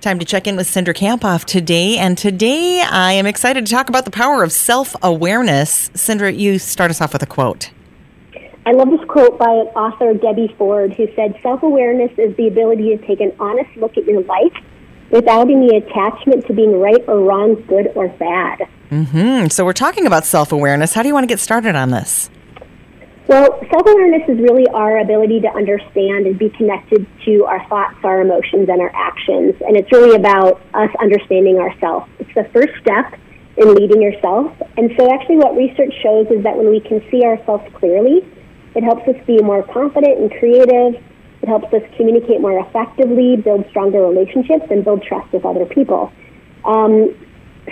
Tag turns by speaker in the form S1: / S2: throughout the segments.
S1: Time to check in with Cindra Kamphoff today. And today I am excited to talk about the power of self awareness. Cindra, you start us off with a quote.
S2: I love this quote by author Debbie Ford, who said, Self awareness is the ability to take an honest look at your life without any attachment to being right or wrong, good or bad.
S1: Mm-hmm. So we're talking about self awareness. How do you want to get started on this?
S2: Well, self awareness is really our ability to understand and be connected to our thoughts, our emotions, and our actions. And it's really about us understanding ourselves. It's the first step in leading yourself. And so, actually, what research shows is that when we can see ourselves clearly, it helps us be more confident and creative. It helps us communicate more effectively, build stronger relationships, and build trust with other people. Um,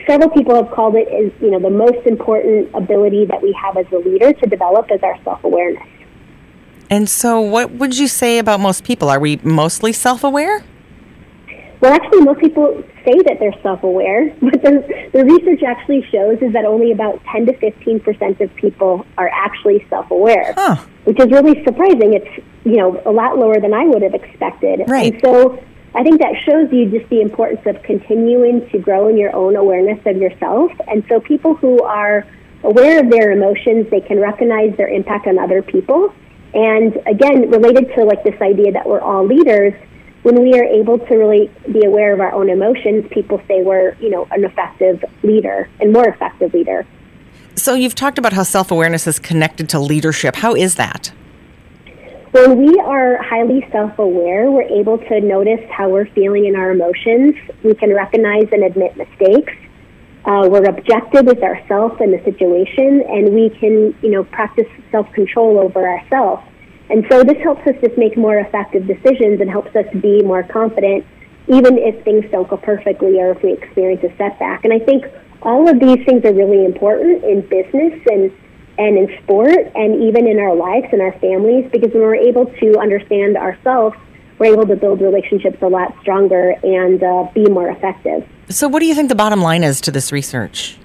S2: several people have called it you know the most important ability that we have as a leader to develop is our self awareness.
S1: And so, what would you say about most people? Are we mostly self aware?
S2: Well, actually, most people say that they're self aware, but the, the research actually shows is that only about 10 to 15 percent of people are actually self aware,
S1: huh.
S2: which is really surprising. It's you know a lot lower than I would have expected.
S1: Right.
S2: And so I think that shows you just the importance of continuing to grow in your own awareness of yourself. And so people who are aware of their emotions, they can recognize their impact on other people. And again, related to like this idea that we're all leaders, when we are able to really be aware of our own emotions, people say we're, you know, an effective leader and more effective leader.
S1: So you've talked about how self-awareness is connected to leadership. How is that?
S2: When we are highly self aware, we're able to notice how we're feeling in our emotions. We can recognize and admit mistakes. Uh, we're objective with ourselves and the situation, and we can, you know, practice self control over ourselves. And so this helps us just make more effective decisions and helps us be more confident, even if things don't go perfectly or if we experience a setback. And I think all of these things are really important in business and and in sport and even in our lives and our families because when we're able to understand ourselves, we're able to build relationships a lot stronger and uh, be more effective.
S1: So, what do you think the bottom line is to this research?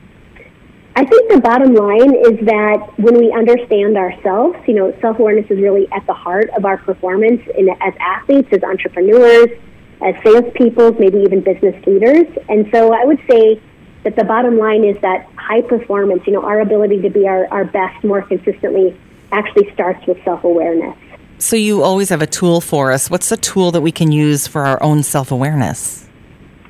S2: I think the bottom line is that when we understand ourselves, you know, self awareness is really at the heart of our performance in, as athletes, as entrepreneurs, as salespeople, maybe even business leaders. And so I would say that the bottom line is that high performance, you know, our ability to be our, our best more consistently actually starts with self awareness.
S1: So you always have a tool for us. What's the tool that we can use for our own self awareness?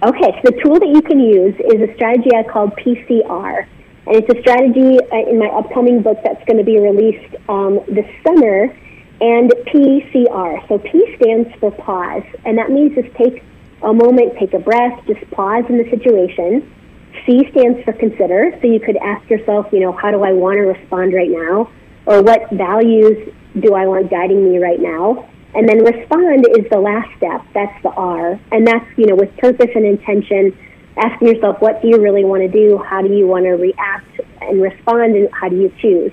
S2: Okay, so the tool that you can use is a strategy I call PCR. And it's a strategy uh, in my upcoming book that's going to be released um, this summer. And PCR. So P stands for pause. And that means just take a moment, take a breath, just pause in the situation C stands for consider. So you could ask yourself, you know, how do I want to respond right now? Or what values do I want guiding me right now? And then respond is the last step. That's the R. And that's, you know, with purpose and intention, asking yourself, what do you really want to do? How do you want to react and respond? And how do you choose?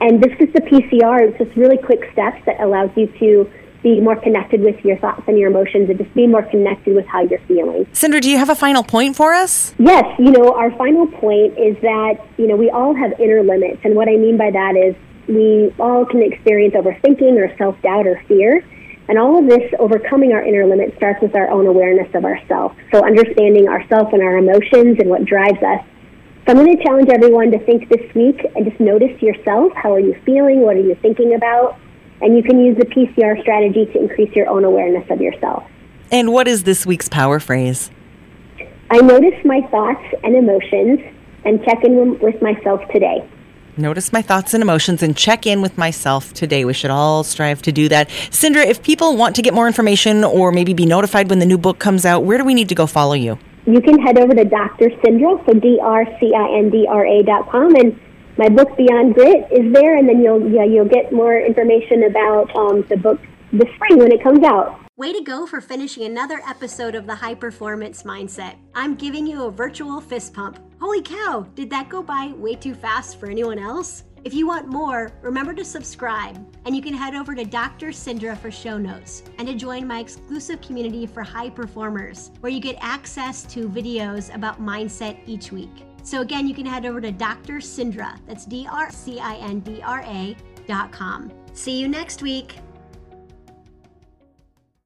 S2: And this is the PCR. It's just really quick steps that allows you to be more connected with your thoughts and your emotions and just be more connected with how you're feeling.
S1: Cindra, do you have a final point for us?
S2: Yes, you know, our final point is that, you know, we all have inner limits. And what I mean by that is we all can experience overthinking or self doubt or fear. And all of this overcoming our inner limits starts with our own awareness of ourselves. So understanding ourselves and our emotions and what drives us. So I'm going to challenge everyone to think this week and just notice yourself. How are you feeling? What are you thinking about? And you can use the PCR strategy to increase your own awareness of yourself.
S1: And what is this week's power phrase?
S2: I notice my thoughts and emotions and check in with myself today.
S1: Notice my thoughts and emotions and check in with myself today. We should all strive to do that. Cindra, if people want to get more information or maybe be notified when the new book comes out, where do we need to go follow you?
S2: You can head over to Dr. Cindra, so D-R-C-I-N-D-R-A dot com, and my book Beyond Grit is there, and then you'll yeah, you'll get more information about um, the book this spring when it comes out.
S3: Way to go for finishing another episode of the High Performance Mindset. I'm giving you a virtual fist pump. Holy cow, did that go by way too fast for anyone else? If you want more, remember to subscribe, and you can head over to Dr. Cindra for show notes and to join my exclusive community for high performers, where you get access to videos about mindset each week. So again, you can head over to Dr. Cindra. that's D R C I N D R A dot com. See you next week.